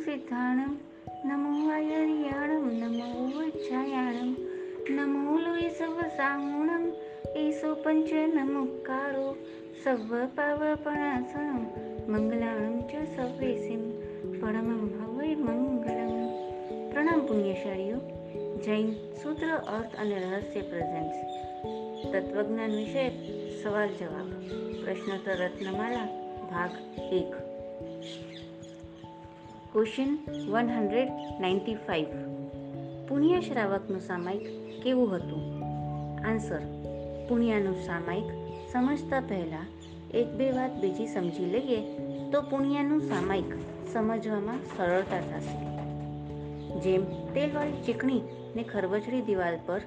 સિદ્ધાણમ નમો વાયરિયાણમ નમો ઉચ્ચાયાણમ નમો લોય serve સાહુણમ એસો પંચ નમુકારો serve પાવપણાસણમ મંગલાણમ ચ સવેસિમ પરમમ ભવૈ મંગળમ પ્રણામ પુણ્યશાળીઓ જૈન સૂત્ર અર્થ અને રહસ્ય પ્રેઝન્ટ્સ તત્વજ્ઞાન વિશે સવાલ જવાબ પ્રશ્નોત્તર રત્નમાલા ભાગ એક question one hundred ninety five પુણ્ય શ્રાવકનું સામાયિક કેવું હતું? આન્સર પુણ્યાનું સામાયિક સમજતા પહેલાં એક બે વાત બીજી સમજી લઈએ તો પુણ્યાનું સામાયિક સમજવામાં સરળતા થશે. જેમ તેલવાળી ચીકણી ને ખરબચડી દિવાલ પર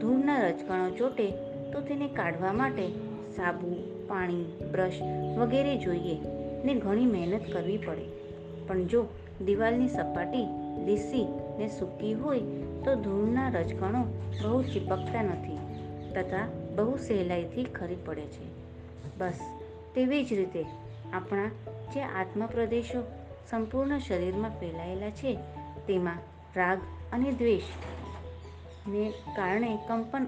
ધૂળના રજકણો ચોટે તો તેને કાઢવા માટે સાબુ, પાણી, બ્રશ વગેરે જોઈએ ને ઘણી મહેનત કરવી પડે. પણ જો દિવાલની સપાટી લીસી ને સૂકી હોય તો ધૂળના રજકણો બહુ ચીપકતા નથી તથા બહુ સહેલાઈથી ખરી પડે છે. બસ, તેવી જ રીતે આપણા જે આત્મપ્રદેશો સંપૂર્ણ શરીરમાં ફેલાયેલા છે, તેમાં રાગ અને દ્વેષ ને કારણે કંપન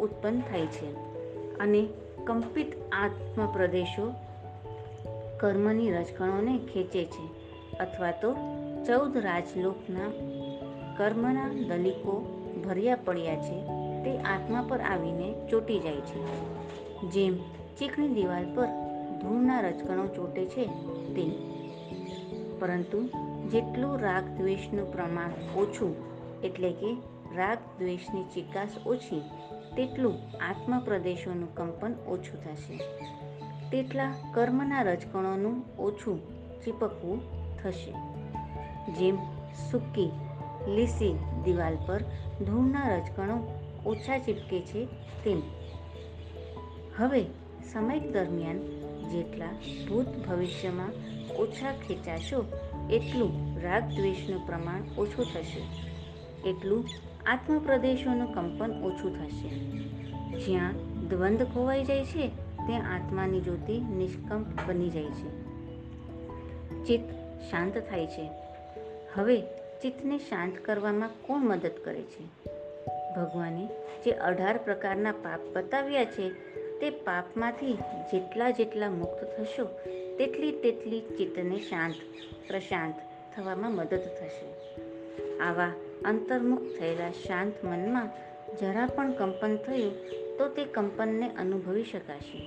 ઉત્પન્ન થાય છે અને કંપિત આત્મપ્રદેશો કર્મની રજકણોને ખેંચે છે. અથવા તો ચૌદ રાજલોકના કર્મના દલિકો ભર્યા પડ્યા છે, તે આત્મા પર આવીને ચોટી જાય છે. જેમ ચીકણી દિવાલ પર ધૂળના રજકણો ચોટે છે તે પરંતુ જેટલું રાગ દ્વેષનું પ્રમાણ ઓછું, એટલે કે રાગ દ્વેષની ચિકાસ ઓછી, તેટલું આત્મપ્રદેશોનું કંપન ઓછું થશે. તેટલા કર્મના રજકણોનું ઓછું ચીપકવું થશે. જેમ સૂકી, લીસી દિવાલ પર ધૂળના રજકણો ઓછા ચીપકે છે તેમ. હવે સમય દરમિયાન જેટલા ભૂત ભવિષ્યમાં ઓછા ખેંચાશો, એટલું રાગ દ્વેષનું પ્રમાણ ઓછું થશે. એટલું આત્મપ્રદેશોનું કંપન ઓછું થશે. જ્યાં દ્વંદ ખોવાઈ જાય છે, ત્યાં આત્માની જ્યોતિ નિષ્કંપ બની જાય છે. ચિત્ત શાંત થાય છે. હવે ચિત્તને શાંત કરવામાં કોણ મદદ કરે છે? ભગવાને જે અઢાર પ્રકારના પાપ બતાવ્યા છે, તે પાપમાંથી જેટલા જેટલા મુક્ત થશો, તેટલી તેટલી ચિત્તને શાંત, પ્રશાંત થવામાં મદદ થશે. આવા અંતર્મુખ થયેલા શાંત મનમાં જરા પણ કંપન થયું, તો તે કંપનને અનુભવી શકાશે.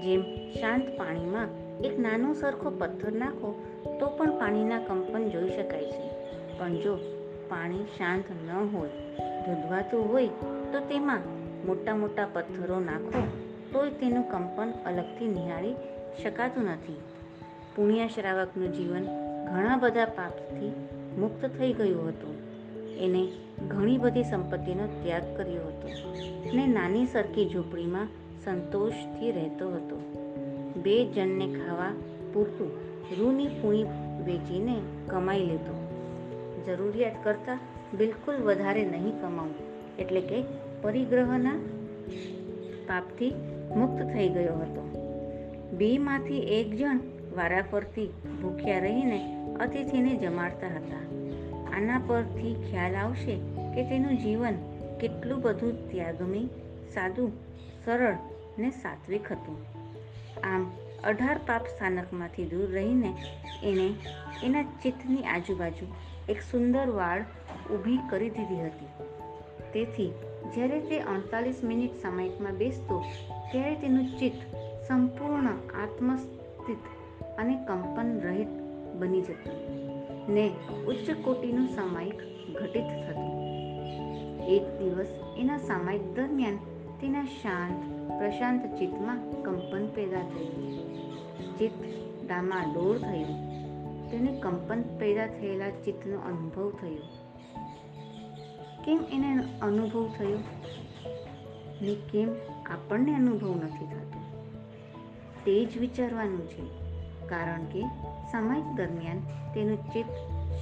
જેમ શાંત પાણીમાં એક નાનો સરખો પથ્થર નાખો તો પણ પાણીના કંપન જોઈ શકાય છે. પણ જો પાણી શાંત ન હોય, ધોધવાતું હોય, તો તેમાં મોટા મોટા પથ્થરો નાખો, તોય તેનું કંપન અલગથી નિહાળી શકાતું નથી. પુણ્ય શ્રાવકનું જીવન ઘણા બધા પાપથી મુક્ત થઈ ગયું હતું. એને ઘણી બધી સંપત્તિનો ત્યાગ કર્યો હતો અને નાની સરખી ઝૂંપડીમાં સંતોષથી રહેતો હતો. બે જણને ખાવા પૂરતું રૂની પૂણી વેચીને કમાઈ લેતો. જરૂરિયાત કરતાં બિલકુલ વધારે નહીં કમાવું, એટલે કે પરિગ્રહના પાપથી મુક્ત થઈ ગયો હતો. બેમાંથી એક જણ વારાફરતી ભૂખ્યા રહીને અતિથિને જમાડતા હતા. આના પરથી ખ્યાલ આવશે કે તેનું જીવન કેટલું બધું ત્યાગમી, સાદું, સરળ ને સાત્વિક હતું. આમ અઢાર પાપ સ્થાનકમાંથી દૂર રહીને એણે એના ચિત્તની આજુબાજુ એક સુંદર વાળ ઊભી કરી દીધી હતી. તેથી, જ્યારે તે અડતાલીસ મિનિટ સામાયિકમાં બેસતો, ત્યારે તેનું ચિત્ત સંપૂર્ણ આત્મસ્થિત અને કંપન રહિત બની જતું ને ઉચ્ચ કોટીનું સામાયિક ઘટિત થતું. એક દિવસ એના સામાયિક દરમિયાન તેના શાંત, પ્રશાંત ચિત્તમાં કંપન પેદા થયું. ચિત્ત ડામાડોળ થયું. તેને કંપન પેદા થયેલા ચિત્તનો અનુભવ થયો. કેમ એને અનુભવ થયો? ને કેમ આપણને અનુભવ નથી થતો? તે જ વિચારવાનું છે. કારણ કે સમય દરમિયાન તેનું ચિત્ત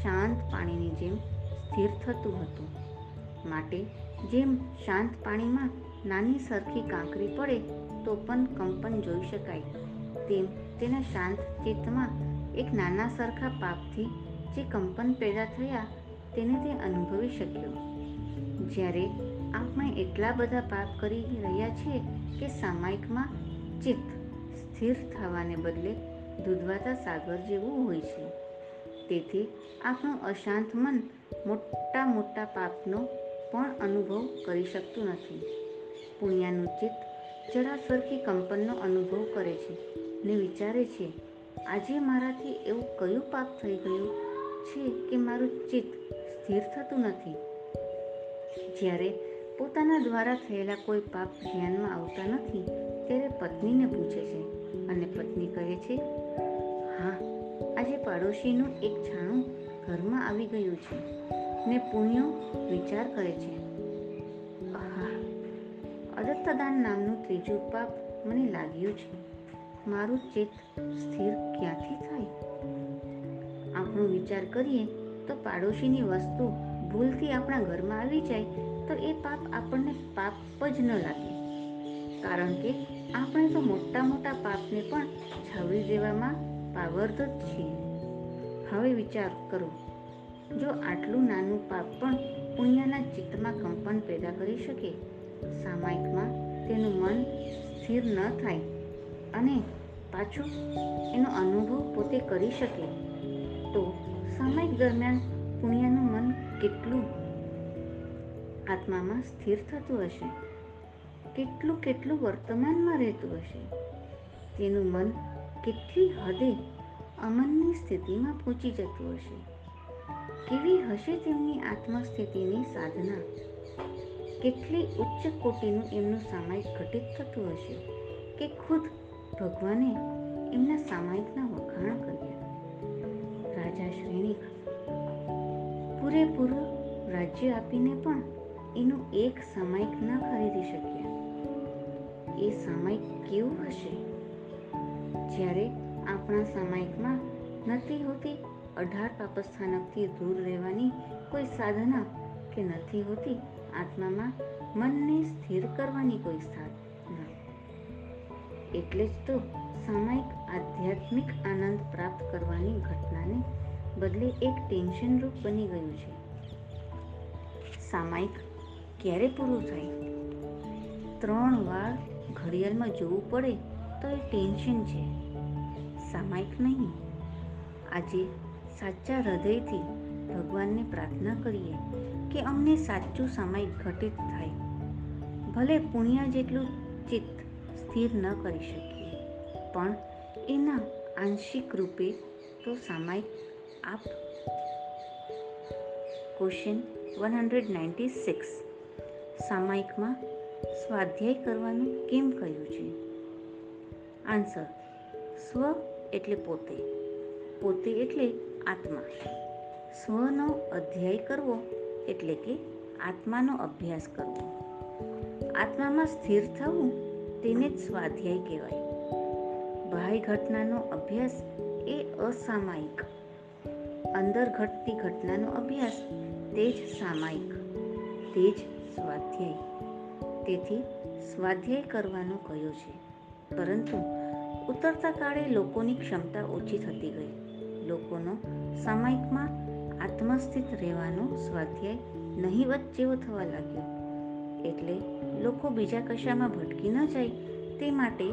શાંત પાણીની જેમ સ્થિર થતું હતું. માટે જેમ શાંત પાણીમાં નાની સરખી કાંકરી પડે, તો પણ કંપન જોઈ શકાય. તેમ તેના શાંત ચિત્તમાં એક નાના સરખા પાપથી જે કંપન પેદા થયા તેને તે અનુભવી શક્યો. જ્યારે આપણે એટલા બધા પાપ કરી રહ્યા છીએ કે સામાયિકમાં ચિત્ત સ્થિર થવાને બદલે દૂધવાતા સાગર જેવું હોય છે. તેથી આપણું અશાંત મન મોટા મોટા પાપનો પણ અનુભવ કરી શકતું નથી. પુણ્યાનું ચિત્ત જરા સરખી કંપનનો અનુભવ કરે છે. ને વિચારે છે, આજે મારાથી એવું કયું પાપ થઈ ગયું છે કે મારું ચિત્ત સ્થિર થતું નથી? જ્યારે પોતાના દ્વારા થયેલા કોઈ પાપ ધ્યાનમાં આવતા નથી, ત્યારે પત્નીને પૂછે છે અને પત્ની કહે છે, હા, આજે પાડોશીનું એક છાણું ઘરમાં આવી ગયું છે. ને પુણ્યો વિચાર કરે છે આહા અદત્તદાન નામનું ત્રીજું પાપ મને લાગ્યું છે. મારું ચિત્ત સ્થિર ક્યાંથી થાય? આપણો વિચાર કરીએ તો પાડોશીની વસ્તુ ભૂલથી આપણા ઘરમાં આવી જાય તો એ પાપ આપણને પાપ જ ન લાગે. કારણ કે આપણે તો મોટા મોટા પાપને પણ છાવરી દેવામાં પાવર્ત જ છીએ. હવે વિચાર કરો, જો આટલું નાનું પાપ પણ પુણ્યના ચિત્તમાં કંપન પેદા કરી શકે, સામાયિકમાં તેનું મન સ્થિર ન થાય અને પાછું એનો અનુભવ પોતે કરી શકે. તો સમય દરમિયાન પુણ્યનું મન કેટલું આત્મામાં સ્થિર થતું હશે? કેટલું કેટલું વર્તમાનમાં રહેતું હશે? તેનું મન કેટલી હદે અમનની સ્થિતિમાં પહોંચી જતું હશે? કેવી હશે તેમની આત્મસ્થિતિની સાધના? કેટલી ઉચ્ચ કોટીનું એમનું સામાયિક ઘટિત થતું હશે? કે ખુદ ભગવાને એમના સામાયિકના વખાણ કર્યા. રાજા શ્રેણી પૂરેપૂરું રાજ્ય આપીને પણ એનું એક સામાયિક ન ખરીદી શક્યા. એ સામાયિક કેવું હશે? જ્યારે આપણા સામાયિકમાં નથી હોતી, અઢાર પાપસ્થાનકથી દૂર રહેવાની કોઈ સાધના કે નથી હોતી, આત્મામાં મનને સ્થિર કરવાની કોઈ સાધના એટલે જ તો સામાયિક આધ્યાત્મિક આનંદ પ્રાપ્ત કરવાની ઘટનાને બદલે એક ટેન્શન રૂપ બની ગયું છે. સામાયિક ક્યારે પૂરું થાય? ત્રણ વાર ઘડિયાળમાં જોવું પડે તો એ ટેન્શન છે. સામાયિક નહીં, આજે સાચા હૃદયથી ભગવાનને પ્રાર્થના કરીએ કે અમને સાચું સામાયિક ઘટિત થાય. ભલે પુણ્યા જેટલું ચિત્ત સ્થિર ન કરી શકીએ. પણ એના આંશિક રૂપે તો સામાયિક આપ question one hundred ninety six સામાયિકમાં સ્વાધ્યાય કરવાનું કેમ કહ્યું છે? આન્સર સ્વ એટલે પોતે. પોતે એટલે આત્મા. સ્વનો અધ્યાય કરવો એટલે કે આત્માનો અભ્યાસ કરવો. આત્મામાં સ્થિર થવું તેને જ સ્વાધ્યાય કહેવાય. બાહ્ય ઘટનાનો અભ્યાસ એ અસામાયિક. અંદર ઘટતી ઘટનાનો અભ્યાસ તે જ સામાયિક, તે જ સ્વાધ્યાય. તેથી સ્વાધ્યાય કરવાનો કયો છે? પરંતુ ઉતરતા કાળે લોકોની ક્ષમતા ઓછી થતી ગઈ. લોકોનો સામાયિકમાં આત્મસ્થિત રહેવાનો સ્વાધ્યાય નહીવત જેવો થવા લાગ્યો. એટલે લોકો બીજા કશામાં ભટકી ન જાય તે માટે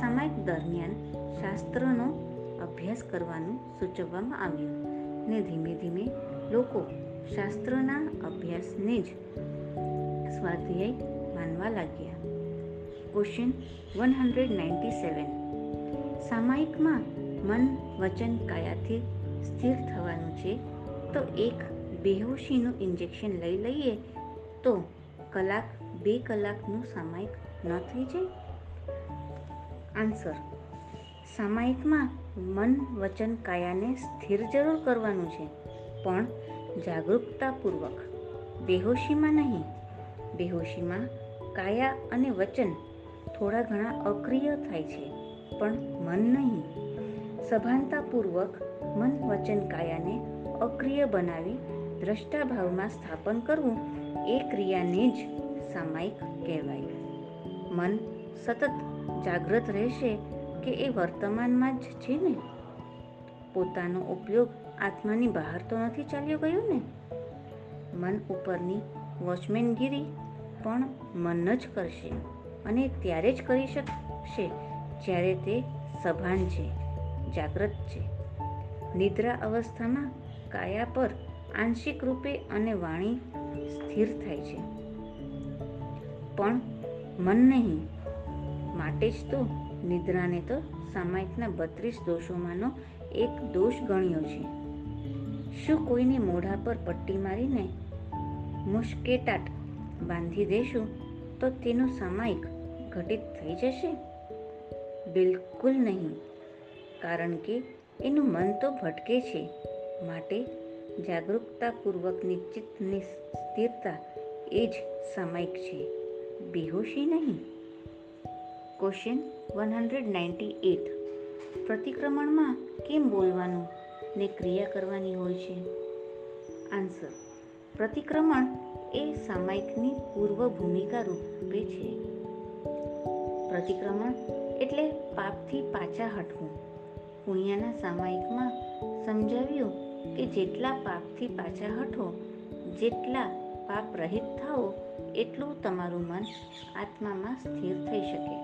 સામાયિક દરમિયાન શાસ્ત્રનો અભ્યાસ કરવાનું સૂચવવામાં આવ્યું ને ધીમે ધીમે લોકો શાસ્ત્રના અભ્યાસને જ સ્વાધ્યાય માનવા લાગ્યા. Question one hundred ninety seven સામાયિકમાં મન વચન કાયાથી સ્થિર થવાનું છે તો એક બેહોશીનું ઇન્જેક્શન લઈ લઈએ તો કલાક, બે કલાકનું સામાયિક ન થઈ જાય? આન્સર સામાયિકમાં મન વચન કાયાને સ્થિર જરૂર કરવાનું છે, પણ જાગૃતતાપૂર્વક બેહોશીમાં નહીં. બેહોશીમાં કાયા અને વચન થોડા ઘણા અક્રિય થાય છે, પણ મન નહીં. સભાનતાપૂર્વક મન વચન કાયાને અક્રિય બનાવી દ્રષ્ટાભાવમાં સ્થાપન કરવું એ ક્રિયાને જ સામાયિક કહેવાય. મન સતત જાગૃત રહેશે કે એ વર્તમાનમાં જ છે ને? પોતાનો ઉપયોગ આત્માની બહાર તો નથી ચાલ્યો ગયું ને? મન ઉપરની વોચમેનગીરી પણ મન જ કરશે અને ત્યારે જ કરી શકશે જ્યારે તે સભાન છે, જાગ્રત છે. નિદ્રા અવસ્થામાં કાયા પર આંશિક રૂપે અને વાણી સ્થિર થાય છે. પણ મન નહીં, માટે જ તો નિદ્રાને તો સામાયિકના બત્રીસ દોષોમાંનો એક દોષ ગણ્યો છે. શું કોઈને મોઢા પર પટ્ટી મારીને મુશ્કેટાટ બાંધી દેશું તો તેનું સામાયિક ઘટિત થઈ જશે? બિલકુલ નહીં, કારણ કે એનું મન તો ભટકે છે, માટે જાગૃતતાપૂર્વકની ચિત્તની સ્થિરતા એ જ સામાયિક છે. બેહોશી નહીં. Question one hundred ninety eight પ્રતિક્રમણમાં કેમ બોલવાનું ને ક્રિયા કરવાની હોય છે? આન્સર પ્રતિક્રમણ એ સામાયિકની પૂર્વ ભૂમિકા રૂપે છે. પ્રતિક્રમણ એટલે પાપથી પાછા હટવું. પુણ્યના સામાયિકમાં સમજાવ્યું કે જેટલા પાપથી પાછા હટો, જેટલા પાપ રહિત થાઓ, એટલું તમારું મન આત્મામાં સ્થિર થઈ શકે.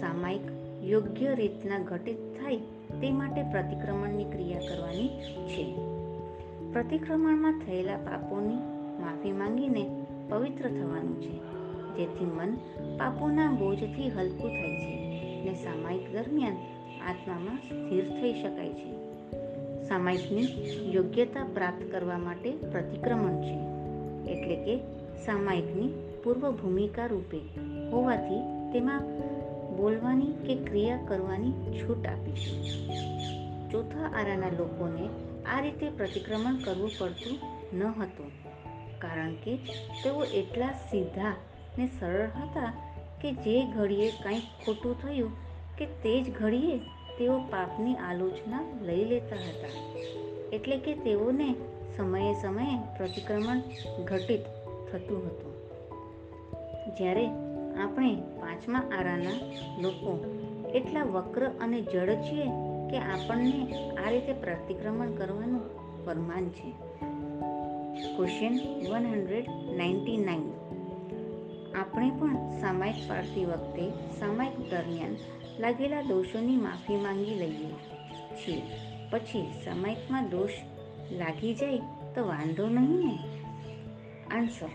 સામાયિક યોગ્ય રીતના ઘટિત થાય તે માટે પ્રતિક્રમણની ક્રિયા કરવાની છે. પ્રતિક્રમણમાં થયેલા પાપોની માફી માંગીને પવિત્ર થવાનું છે, જેથી મન પાપોના બોજથી હલકું થાય છે અને સામાયિક દરમિયાન આત્મામાં સ્થિર થઈ શકાય છે. સામાયિકની યોગ્યતા પ્રાપ્ત કરવા માટે પ્રતિક્રમણ છે. એટલે કે સામાયિકની પૂર્વ ભૂમિકા રૂપે હોવાથી તેમાં બોલવાની કે ક્રિયા કરવાની છૂટ આપી છે. ચોથા આરાના લોકોને આ રીતે પ્રતિક્રમણ કરવું પડતું ન હતું, કારણ કે તેઓ એટલા સીધા ને સરળ હતા કે જે ઘડીએ કંઈક ખોટું થયું કે તે જ ઘડીએ તેઓ પાપની આલોચના લઈ લેતા હતા. એટલે કે તેઓને સમયે સમયે પ્રતિક્રમણ ઘટિત થતું હતું. જ્યારે આપણે પાંચમા આરાના લોકો એટલા વક્ર અને જડ છીએ કે આપણને આ રીતે પ્રતિક્રમણ કરવાનું ફરમાન છે. Question one hundred ninety nine. આપણે પણ સામાયિક પાડતી વખતે સામાયિક દરમિયાન લાગેલા દોષોની માફી માંગી લઈએ છીએ. પછી સામાયિકમાં દોષ લાગી જાય તો વાંધો નહીં ને? આન્સર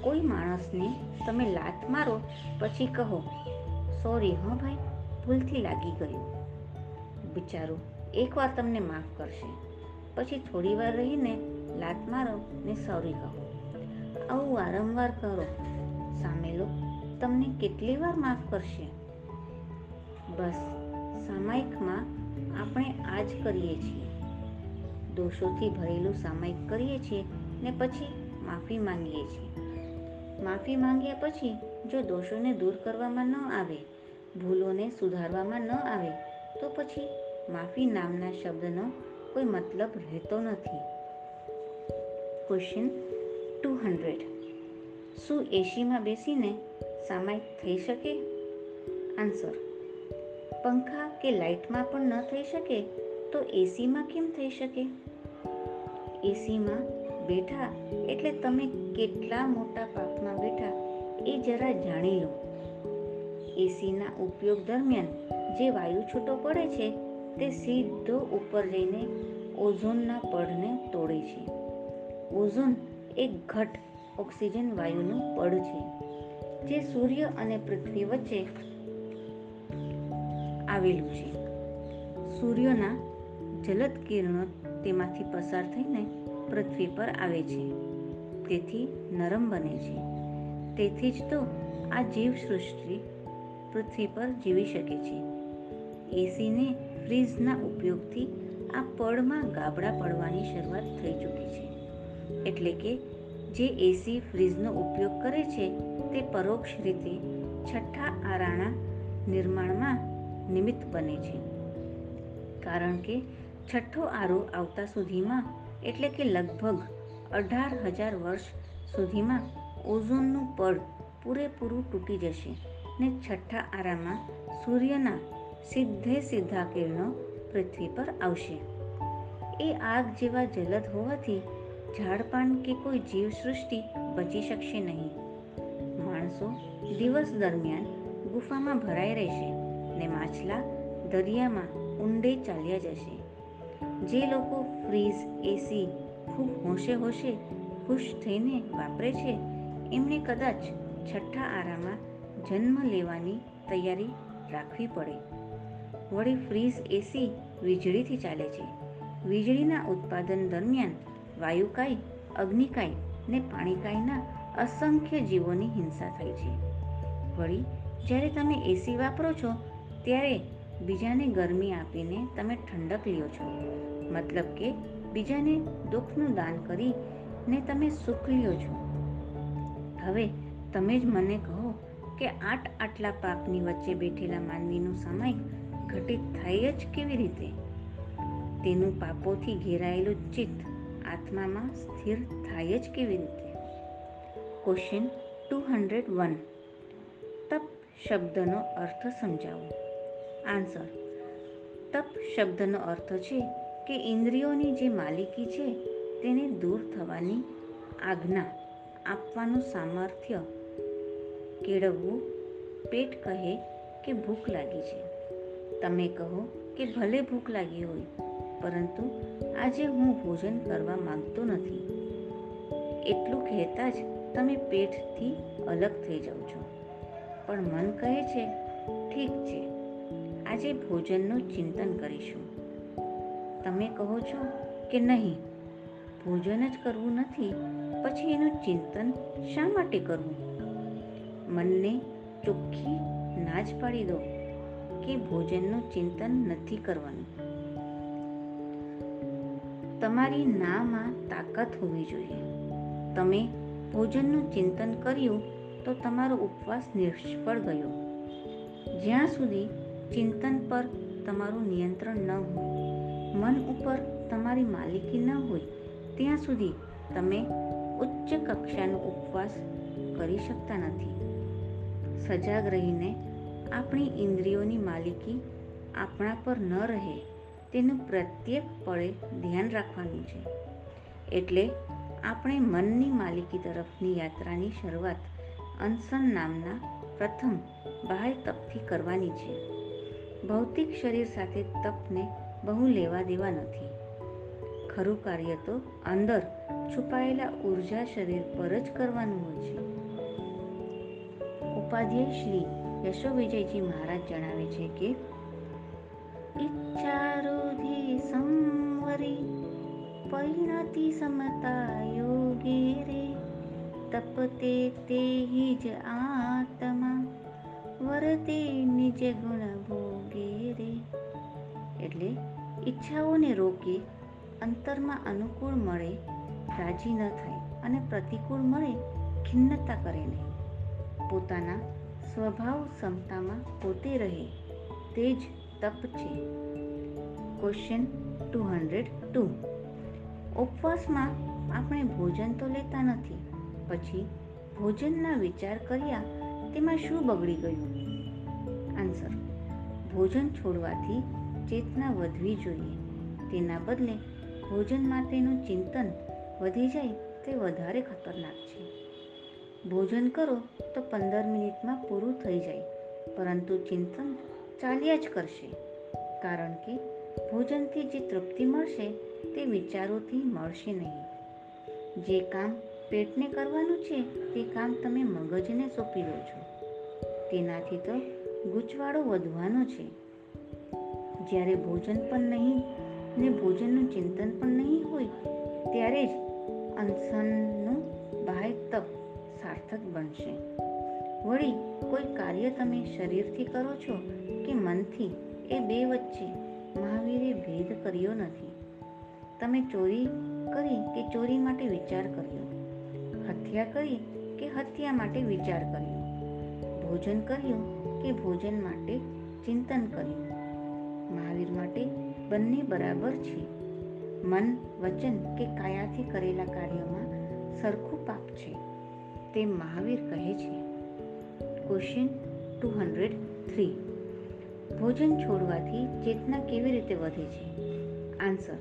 કોઈ માણસને તમે લાત મારો, પછી કહો સોરી હં ભાઈ, ભૂલથી લાગી ગયું. બિચારો એકવાર તમને માફ કરશે. પછી થોડી વાર રહીને લાત મારો ને સોરી કહો. આવું વારંવાર કરો. સામેલો તમને કેટલી વાર માફ કરશે? બસ સામાયિકમાં આપણે આ જ કરીએ છીએ. દોષોથી ભરેલું સામાયિક કરીએ છીએ ને પછી માફી માંગીએ છીએ. માફી માંગ્યા પછી જો દોષોને દૂર કરવામાં ન આવે, ભૂલોને સુધારવામાં ન આવે, તો પછી માફી નામના શબ્દનો કોઈ મતલબ રહેતો નથી. ક્વેશ્ચન ટુ હંડ્રેડ શું એસીમાં બેસીને સામાયિક થઈ શકે? આન્સર પંખા કે લાઇટમાં પણ ન થઈ શકે, તો એસીમાં કેમ થઈ શકે? એસીમાં બેઠા એટલે તમે કેટલા મોટા પાપમાં બેઠા એ જરા જાણી લો. એસીના ઉપયોગ દરમિયાન જે વાયુ છૂટો પડે છે, તે સીધો ઉપર જઈને ઓઝોનના પડને તોડે છે. ઓઝોન એક ઘટ ઓક્સિજન વાયુનું પડ છે, જે સૂર્ય અને પૃથ્વી વચ્ચે આવેલું છે. સૂર્યના જલદ કિરણો તેમાંથી પસાર થઈને પૃથ્વી પર આવે છે. તેથી નરમ બને છે. તેથી જ તો આ જીવ સૃષ્ટિ પૃથ્વી પર જીવી શકે છે. એસીને ફ્રીજના ઉપયોગથી આ પળમાં ગાબડા પડવાની શરૂઆત થઈ ચૂકી છે. એટલે કે જે એસી ફ્રીજનો ઉપયોગ કરે છે તે પરોક્ષ રીતે છઠ્ઠા આરાણા નિર્માણમાં નિમિત્ત બને છે. કારણ કે છઠ્ઠો આરો આવતા સુધીમાં, એટલે કે લગભગ અઢાર હજાર વર્ષ સુધીમાં, ઓઝોનનું પડ પૂરેપૂરું તૂટી જશે ને છઠ્ઠા આરામાં સૂર્યના સીધે સીધા કિરણો પૃથ્વી પર આવશે. એ આગ જેવા જલદ હોવાથી ઝાડપાન કે કોઈ જીવસૃષ્ટિ બચી શકશે નહીં. માણસો દિવસ દરમિયાન ગુફામાં ભરાઈ રહેશે. ને માછલા દરિયામાં ઊંડે ચાલ્યા જશે. જે લોકો ફ્રીઝ, એસી, ખૂબ હોશે હોશે ખુશ થઈને વાપરે છે, એમને કદાચ છઠ્ઠા આરામાં જન્મ લેવાની તૈયારી રાખવી પડે. વળી ફ્રીઝ, એસી વીજળીથી ચાલે છે. વીજળીના ઉત્પાદન દરમિયાન વાયુકાય અગ્નિકાય ને પાણીકાયના અસંખ્ય જીવોની હિંસા થાય છે. વળી જ્યારે તમે એસી વાપરો છો ત્યારે બીજાને ગરમી આપીને તમે ઠંડક લ્યો છો. મતલબ કે બીજાને દુઃખનું દાન કરીને તમે સુખ લ્યો છો. હવે તમે જ મને કહો કે આઠ આટલા પાપની વચ્ચે બેઠેલા માનવીનું સમય ઘટિત થાય જ કેવી રીતે? તેનું પાપોથી ઘેરાયેલું ચિત્ત આત્મામાં સ્થિર થાય જ કેવી રીતે? ક્વેશ્ચન ટુ હંડ્રેડ વન તપ શબ્દનો અર્થ સમજાવો. આન્સર તપ શબ્દનો અર્થ છે કે ઇન્દ્રિયોની જે માલિકી છે, તેને દૂર થવાની આજ્ઞા આપવાનું સામર્થ્ય કેળવવું પેટ કહે કે ભૂખ લાગી છે. તમે કહો કે ભલે ભૂખ લાગી હોય, પરંતુ આજે હું ભોજન કરવા માંગતો નથી. એટલું કહેતા જ તમે પેટથી અલગ થઈ જાઓ છો. પણ મન કહે છે, ઠીક છે. આજે ભોજનનું ચિંતન કરીશું. તમે કહો છો કે નહીં? ભોજન જ કરવું નથી, પછી એનું ચિંતન શા માટે કરવું? મનને ચોખ્ખી ના જ પાડી દો કે ભોજનનું ચિંતન નથી કરવાનું. તમારી નામાં તાકાત હોવી જોઈએ. તમે ભોજનનું ચિંતન કર્યું તો તમારો ઉપવાસ નિષ્ફળ ગયો. જ્યાં સુધી ચિંતન પર તમારું નિયંત્રણ ન હોય, મન ઉપર તમારી માલિકી ન હોય, ત્યાં સુધી તમે ઉચ્ચ કક્ષાનો ઉપવાસ કરી શકતા નથી. સજાગ રહીને આપણી ઇન્દ્રિયોની માલિકી આપણા પર ન રહે, તેનું પ્રત્યેક પળે ધ્યાન રાખવાનું છે. એટલે આપણે મનની માલિકી તરફની યાત્રાની શરૂઆત અનસન નામના પ્રથમ બાહ્ય તપથી કરવાની છે. ભૌતિક શરીર સાથે તપને બહુ લેવા દેવા નથી. ખરું કાર્ય તો અંદર છુપાયેલા ઊર્જા શરીર પર જ કરવાનું હોય છે. ઉપાધ્યાય શ્રી યશો વિજયજી મહારાજ જણાવે છે કે, ઈચ્છારુધિ સંવરી પરિણતિ સમતા યોગી રે, તપતે તે જ આત્મા, વરતે નિજ ગુણ એટલે ઈચ્છાઓને રોકી અંતરમાં અનુકૂળ મળે, રાજી ન થાય અને પ્રતિકૂળ મળે, ખિન્નતા કરે નહીં. પોતાના સ્વભાવ ક્ષમતામાં પોતે રહે, તે જ તપ છે. ક્વેશ્ચન ટુ હંડ્રેડ ટુ ઉપવાસમાં આપણે ભોજન તો લેતા નથી, પછી ભોજનના વિચાર કર્યા, તેમાં શું બગડી ગયું? આન્સર ભોજન છોડવાથી ચેતના વધવી જોઈએ. તેના બદલે ભોજન માટેનું ચિંતન વધી જાય તે વધારે ખતરનાક છે. ભોજન કરો તો પંદર મિનિટમાં પૂરું થઈ જાય, પરંતુ ચિંતન ચાલ્યા જ કરશે. કારણ કે ભોજનથી જે તૃપ્તિ મળશે તે વિચારોથી મળશે નહીં. જે કામ પેટને કરવાનું છે તે કામ તમે મગજને સોંપી દો છો. તેનાથી તો ગૂંચવાડો વધવાનો છે. જ્યારે ભોજન પણ નહીં ને ભોજનનું ચિંતન પણ નહીં હોય, ત્યારે જ અનશનનું બાહ્ય તપ સાર્થક બનશે. વળી, કોઈ કાર્ય તમે શરીરથી કરો છો કે મનથી, એ બે વચ્ચે મહાવીરે ભેદ કર્યો નથી. તમે ચોરી કરી કે ચોરી માટે વિચાર કર્યો? હત્યા કરી કે હત્યા માટે વિચાર કર્યો? ભોજન કર્યું કે ભોજન માટે ચિંતન કર્યું? મહાવીર માટે બંને બરાબર છે. મન, વચન કે કાયાથી કરેલા કાર્યોમાં સરખું પાપ છે તે મહાવીર કહે છે. ક્વેશ્ચન ટુ હંડ્રેડ થ્રી ભોજન છોડવાથી ચેતના કેવી રીતે વધે છે? આન્સર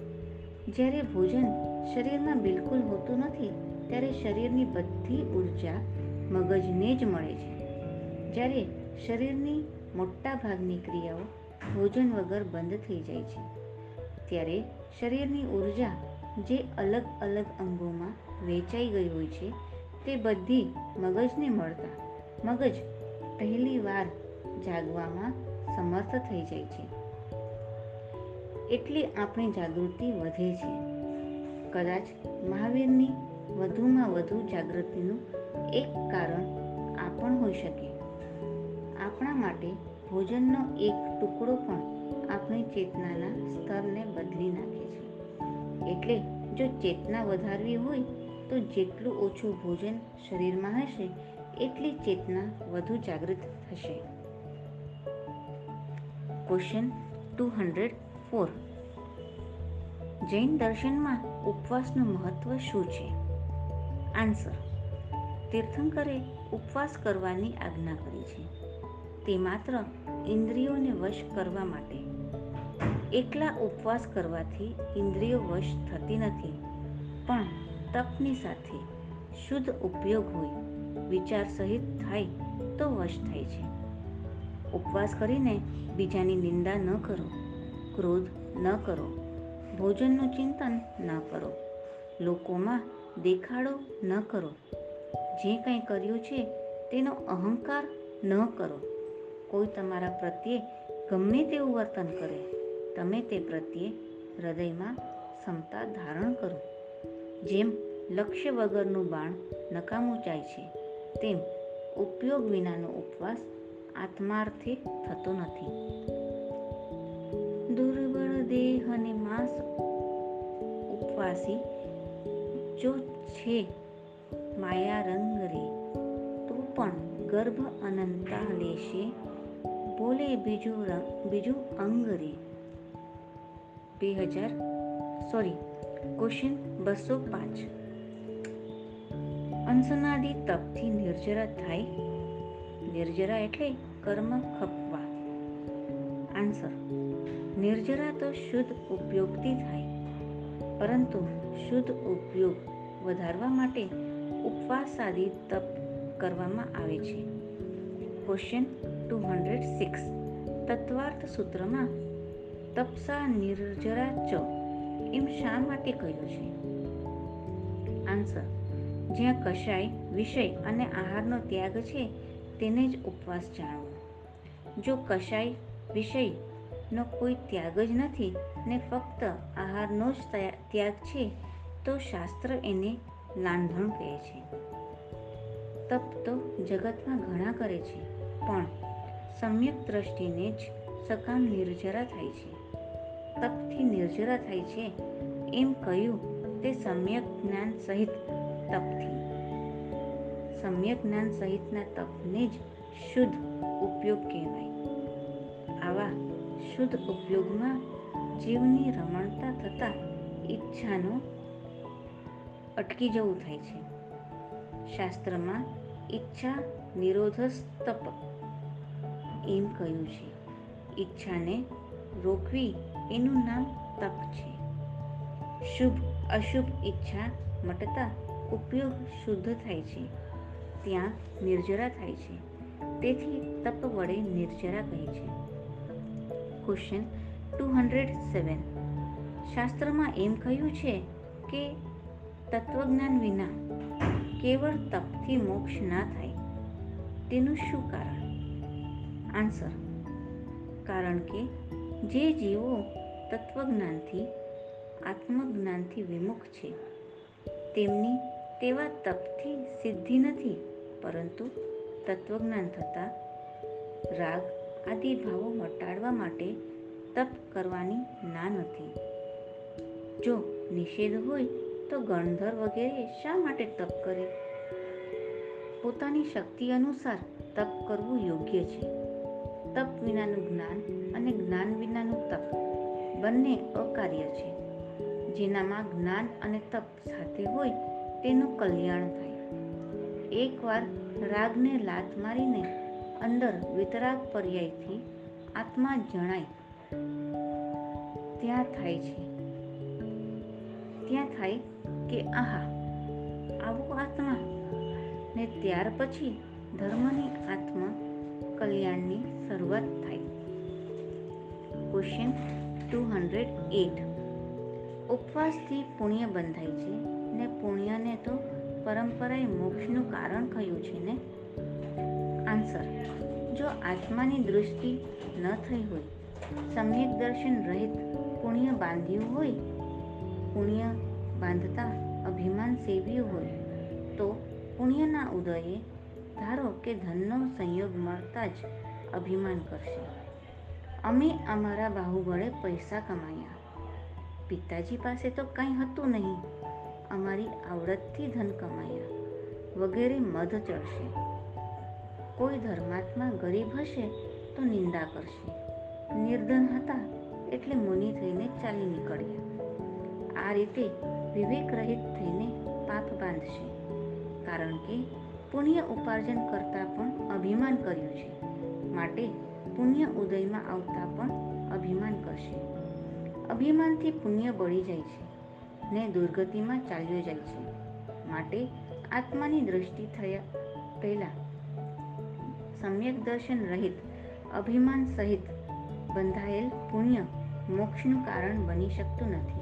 જ્યારે ભોજન શરીરમાં બિલકુલ હોતું નથી, ત્યારે શરીરની બધી ઊર્જા મગજને જ મળે છે. જ્યારે શરીરની મોટા ભાગની ક્રિયાઓ ભોજન વગર બંધ થઈ જાય છે. ત્યારે શરીરની ઊર્જા જે અલગ અલગ અંગોમાં વેચાઈ ગઈ હોય છે, તે બધી મગજને મળતા મગજ પહેલી વાર જાગવામાં સમર્થ થઈ જાય છે. એટલી આપણી જાગૃતિ વધે છે. કદાચ મહાવીરની વધુમાં વધુ જાગૃતિનું એક કારણ આ પણ હોઈ શકે. આપણા માટે ભોજનનો એક ટુકડો પણ આપણી ચેતનાના સ્તરને બદલી નાખે છે. એટલે જો ચેતના વધારવી હોય, તો જેટલું ઓછું ભોજન શરીરમાં હશે, એટલી ચેતના વધુ જાગૃત થશે. Question two hundred four Jain દર્શનમાં ઉપવાસનું મહત્વ શું છે? આન્સર તીર્થંકરે ઉપવાસ કરવાની આજ્ઞા કરી છે. તે માત્ર ઇન્દ્રિયોને વશ કરવા માટે. એકલા ઉપવાસ કરવાથી ઇન્દ્રિયો વશ થતી નથી, પણ તપની સાથે શુદ્ધ ઉપયોગ હોય, વિચાર સહિત થાય તો વશ થાય છે. ઉપવાસ કરીને બીજાની નિંદા ન કરો, ક્રોધ ન કરો, ભોજનનું ચિંતન ન કરો, લોકોમાં દેખાડો ન કરો. જે કંઈ કર્યું છે તેનો અહંકાર ન કરો. કોઈ તમારા પ્રત્યે ગમે તેવું વર્તન કરે, તમે તે પ્રત્યે હૃદયમાં ક્ષમતા ધારણ કરો. જેમ લક્ષ્ય વગરનું બાણ નકામું જાય છે, તેમ ઉપયોગ વિનાનો ઉપવાસ આત્માર્થે થતો નથી. દુર્બળ દેહ અને માંસ ઉપવાસી જો છે માયા રંગ રે, તો પણ ગર્ભ અનંતા લેશે. બોલે બીજું બીજું અંગ રે બે હજાર સોરી ક્વેશ્ચન બસો પાંચ. અંશનાદી તપથી નિર્જરા થાય. નિર્જરા એટલે કર્મ ખપવા. આન્સર નિર્જરા તો શુદ્ધ ઉપયોગથી થાય. પરંતુ શુદ્ધ ઉપયોગ વધારવા માટે ઉપવાસ આદિ તપ કરવામાં આવે છે. Question two hundred six. તત્વાર્થ સૂત્રમાં, તપસા નિર્જરા ચ. એમ શા માટે કહ્યું છે? આન્સર, જ્યાં કશાય, વિષય અને આહારનો ત્યાગ છે, તેને જ ઉપવાસ જાણવો. જો કશાય, વિષયનો કોઈ ત્યાગ જ નથી ને ફક્ત આહારનો જ ત્યાગ છે, તો શાસ્ત્ર એને લાંધણ કહે છે. તપ તો જગતમાં ઘણા કરે છે, પણ સમ્યક દ્રષ્ટિને જ સકામ નિર્જરા થાય છે. તપથી નિર્જરા થાય છે. એમ કહ્યું તે સમ્યક જ્ઞાન સહિત તપથી. સમ્યક જ્ઞાન સહિતના તપને જ શુદ્ધ ઉપયોગ કહેવાય. આવા શુદ્ધ ઉપયોગમાં જીવની રમણતા થતાં ઈચ્છાનો અટકી જવું થાય છે. શાસ્ત્રમાં ઈચ્છા નિરોધસ્તપ એમ કહ્યું છે. ઈચ્છાને રોકવી એનું નામ તપ છે. શુભ, અશુભ ઈચ્છા મટતા ઉપયોગ શુદ્ધ થાય છે. ત્યાં નિર્જરા થાય છે. તેથી તપ વડે નિર્જરા કહે છે. ક્વેશ્ચન ટુ હંડ્રેડ સેવન શાસ્ત્રમાં એમ કહ્યું છે કે તત્વજ્ઞાન વિના કેવળ તપથી મોક્ષ ના થાય. તેનું શું કારણ? આન્સર. કારણ કે જે જીવો તત્વજ્ઞાનથી, આત્મજ્ઞાનથી વિમુખ છે, તેમની તેવા તપથી સિદ્ધિ નથી, પરંતુ તત્વજ્ઞાન થતાં રાગ આદિ ભાવો મટાડવા માટે તપ કરવાની ના નથી. જો નિષેધ હોય તો ગણધર વગેરે શા માટે તપ કરે? પોતાની શક્તિ અનુસાર તપ કરવું યોગ્ય છે. તપ વિનાનું જ્ઞાન અને જ્ઞાન વિનાનું તપ બંને અકાર્ય છે. જેનામાં જ્ઞાન અને તપ સાથે હોય તેનું કલ્યાણ થાય. એકવાર રાગને લાત મારીને અંદર વિતરાગ પર્યાયથી આત્મા જણાય, ત્યાં થાય છે. ત્યાં થાય કે આહા, આવો આત્મા ને ત્યાર પછી ધર્મની આત્મ કલ્યાણની શરૂઆત થાય. ક્વેશ્ચન ટુ હંડ્રેડ એટ ઉપવાસથી પુણ્ય બંધાય છે ને પુણ્યને તો પરંપરાએ મોક્ષનું કારણ કહ્યું છે ને? આન્સર જો આત્માની દૃષ્ટિ ન થઈ હોય, સમ્યક દર્શન રહિત પુણ્ય બાંધ્યું હોય, પુણ્ય બાંધતા અભિમાન સેવ્યું હોય, તો પુણ્યના ઉદયે ધારો કે ધનનો સંયોગ મળતા જ અભિમાન કરશે. અમે અમારા બાહુબળે પૈસા કમાયા. પિતાજી પાસે તો કંઈ હતું નહીં. અમારી આવડતથી ધન કમાયા. વગેરે મધ ચડશે. કોઈ ધર્માત્મા ગરીબ હશે તો નિંદા કરશે. નિર્ધન હતા એટલે મુનિ થઈને ચાલી નીકળ્યા. આ રીતે વિવેક રહિત થઈને પાપ બાંધશે. કારણ કે પુણ્ય ઉપાર્જન કરતાં પણ અભિમાન કર્યું છે. માટે પુણ્ય ઉદયમાં આવતા પણ અભિમાન કરશે. અભિમાનથી પુણ્ય બળી જાય છે ને દુર્ગતિમાં ચાલ્યો જાય છે. માટે આત્માની દ્રષ્ટિ થયા પહેલાં સમ્યક દર્શન રહિત, અભિમાન સહિત બંધાયેલ પુણ્ય મોક્ષનું કારણ બની શકતું નથી.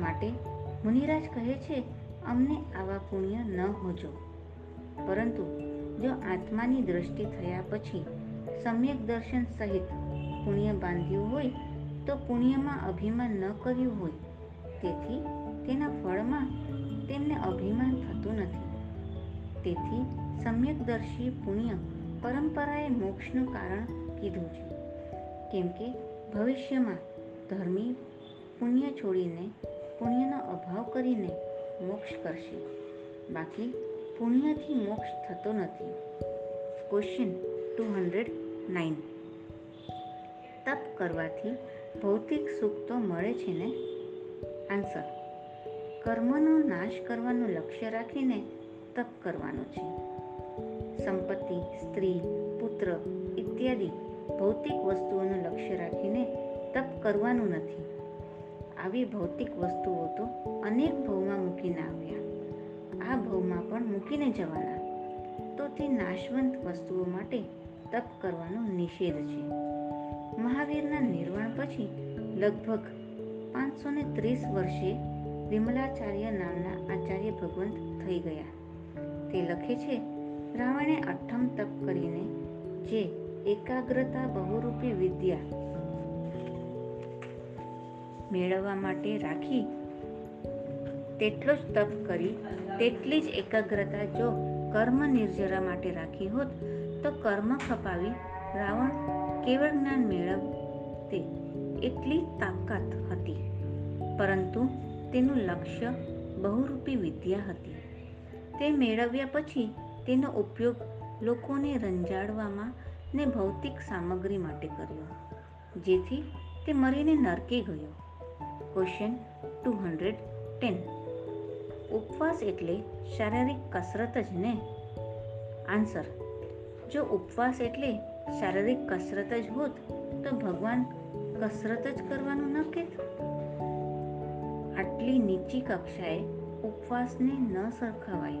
માટે મુનિરાજ કહે છે, અમને આવા પુણ્ય ન હોજો. પરંતુ જો આત્માની દ્રષ્ટિ થયા પછી સમ્યક દર્શન સહિત પુણ્ય બાંધ્યું હોય, તો પુણ્યમાં અભિમાન ન કર્યું હોય. તેથી તેના ફળમાં તેમને અભિમાન થતું નથી. તેથી સમ્યકદર્શી પુણ્ય પરંપરાએ મોક્ષનું કારણ કીધું છે. કેમ કે ભવિષ્યમાં ધર્મી પુણ્ય છોડીને પુણ્યનો અભાવ કરીને મોક્ષ કરશે. બાકી પુણ્યથી મોક્ષ થતો નથી. ક્વેશ્ચન ટુ હંડ્રેડ નાઇન તપ કરવાથી ભૌતિક સુખ તો મળે છે ને? આન્સર કર્મનો નાશ કરવાનું લક્ષ્ય રાખીને તપ કરવાનું છે. સંપત્તિ, સ્ત્રી, પુત્ર ઇત્યાદિ ભૌતિક વસ્તુઓનું લક્ષ્ય રાખીને તપ કરવાનું નથી. આવી ભૌતિક વસ્તુઓ તો અનેક ભવમાં મૂકીને આવ્યા. આ ભવમાં પણ મૂકીને જવાના. તો તે નાશવંત વસ્તુઓ માટે તપ કરવાનો નિષેધ છે. મહાવીરના નિર્વાણ પછી લગભગ પાંચસો ને ત્રીસ વર્ષે વિમલાચાર્ય નામના આચાર્ય ભગવંત થઈ ગયા. તે લખે છે, રાવણે અઠ્ઠમ તપ કરીને જે એકાગ્રતા બહુરૂપી વિદ્યા મેળવવા માટે રાખી તેટલો જ તપ કરી તેટલી જ એકાગ્રતા જો કર્મ નિર્જરા માટે રાખી હોત, તો કર્મ ખપાવી રાવણ કેવળ જ્ઞાન મેળવતે એટલી તાકાત હતી. પરંતુ તેનું લક્ષ્ય બહુરૂપી વિદ્યા હતી. તે મેળવ્યા પછી તેનો ઉપયોગ લોકોને રંજાડવામાં ને ભૌતિક સામગ્રી માટે કર્યો, જેથી તે મરીને નરકે ગયો. ક્વેશ્ચન ટુ હંડ્રેડ ટેન ઉપવાસ એટલે શારીરિક કસરત જ ને? આન્સર જો ઉપવાસ એટલે શારીરિક કસરત જ હોત, તો ભગવાન કસરત જ કરવાનું ન કહેત આટલી નીચી કક્ષાએ ઉપવાસને ન સરખાવાય.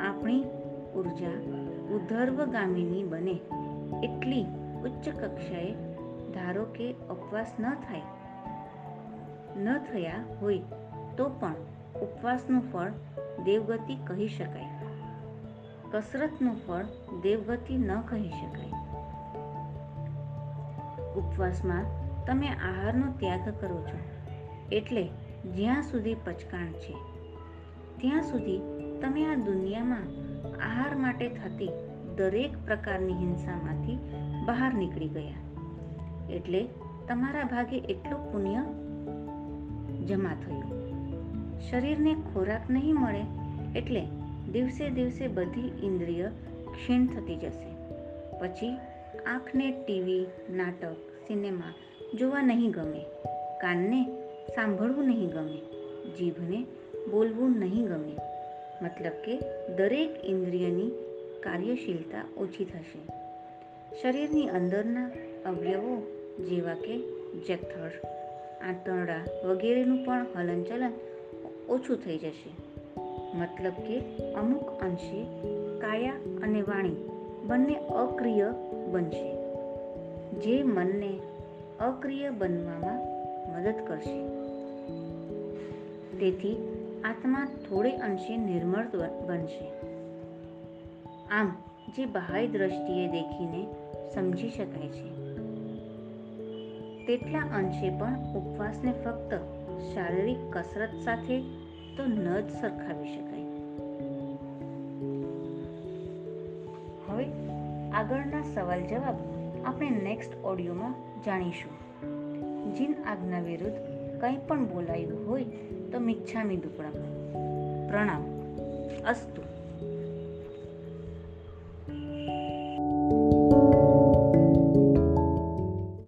આપણી ઊર્જા ઉધર્વગામીની બને એટલી ઉચ્ચ કક્ષાએ ધારો કે ઉપવાસ ન થાય, ન થયા હોય તો પણ ઉપવાસનું ફળ દેવગતિ કહી શકાય. કસરતનું ફળ દેવગતિ ન કહી શકાય. ઉપવાસમાં તમે આહારનો ત્યાગ કરો છો. એટલે જ્યાં સુધી પચકાણ છે, ત્યાં સુધી તમે આ દુનિયામાં આહાર માટે થતી દરેક પ્રકારની હિંસામાંથી બહાર નીકળી ગયા. એટલે તમારા ભાગે એટલું પુણ્ય જમા થયું. શરીરને ખોરાક નહીં મળે એટલે દિવસે દિવસે બધી ઇન્દ્રિય ક્ષીણ થતી જશે. પછી આંખને ટીવી, નાટક, સિનેમા જોવા નહીં ગમે, કાનને સાંભળવું નહીં ગમે, જીભને બોલવું નહીં ગમે. મતલબ કે દરેક ઇન્દ્રિયની કાર્યશીલતા ઓછી થશે. શરીરની અંદરના અવયવો જેવા કે જઠર આંતરડા વગેરેનું પણ હલનચલન ઓછું થઈ જશે. મતલબ કે અમુક અંશે કાયા અને વાણી બંને અક્રિય બનશે, જે મનને અક્રિય બનવામાં મદદ કરશે. તેથી આત્મા થોડે અંશે નિર્મળ બનશે. આમ જે બાહ્ય દ્રષ્ટિએ દેખીને સમજી શકાય છે. તેટલા અંશે પણ ઉપવાસને ફક્ત શારીરિક કસરત સાથે તો ન જ સરખાવી શકાય. હવે આગળના સવાલ જવાબ આપણે નેક્સ્ટ ઓડિયોમાં જાણીશું. જીન આજ્ઞા વિરુદ્ધ કંઈ પણ બોલાયું હોય તો મિચ્છામી દુકડા. પ્રણામ. અસ્તુ.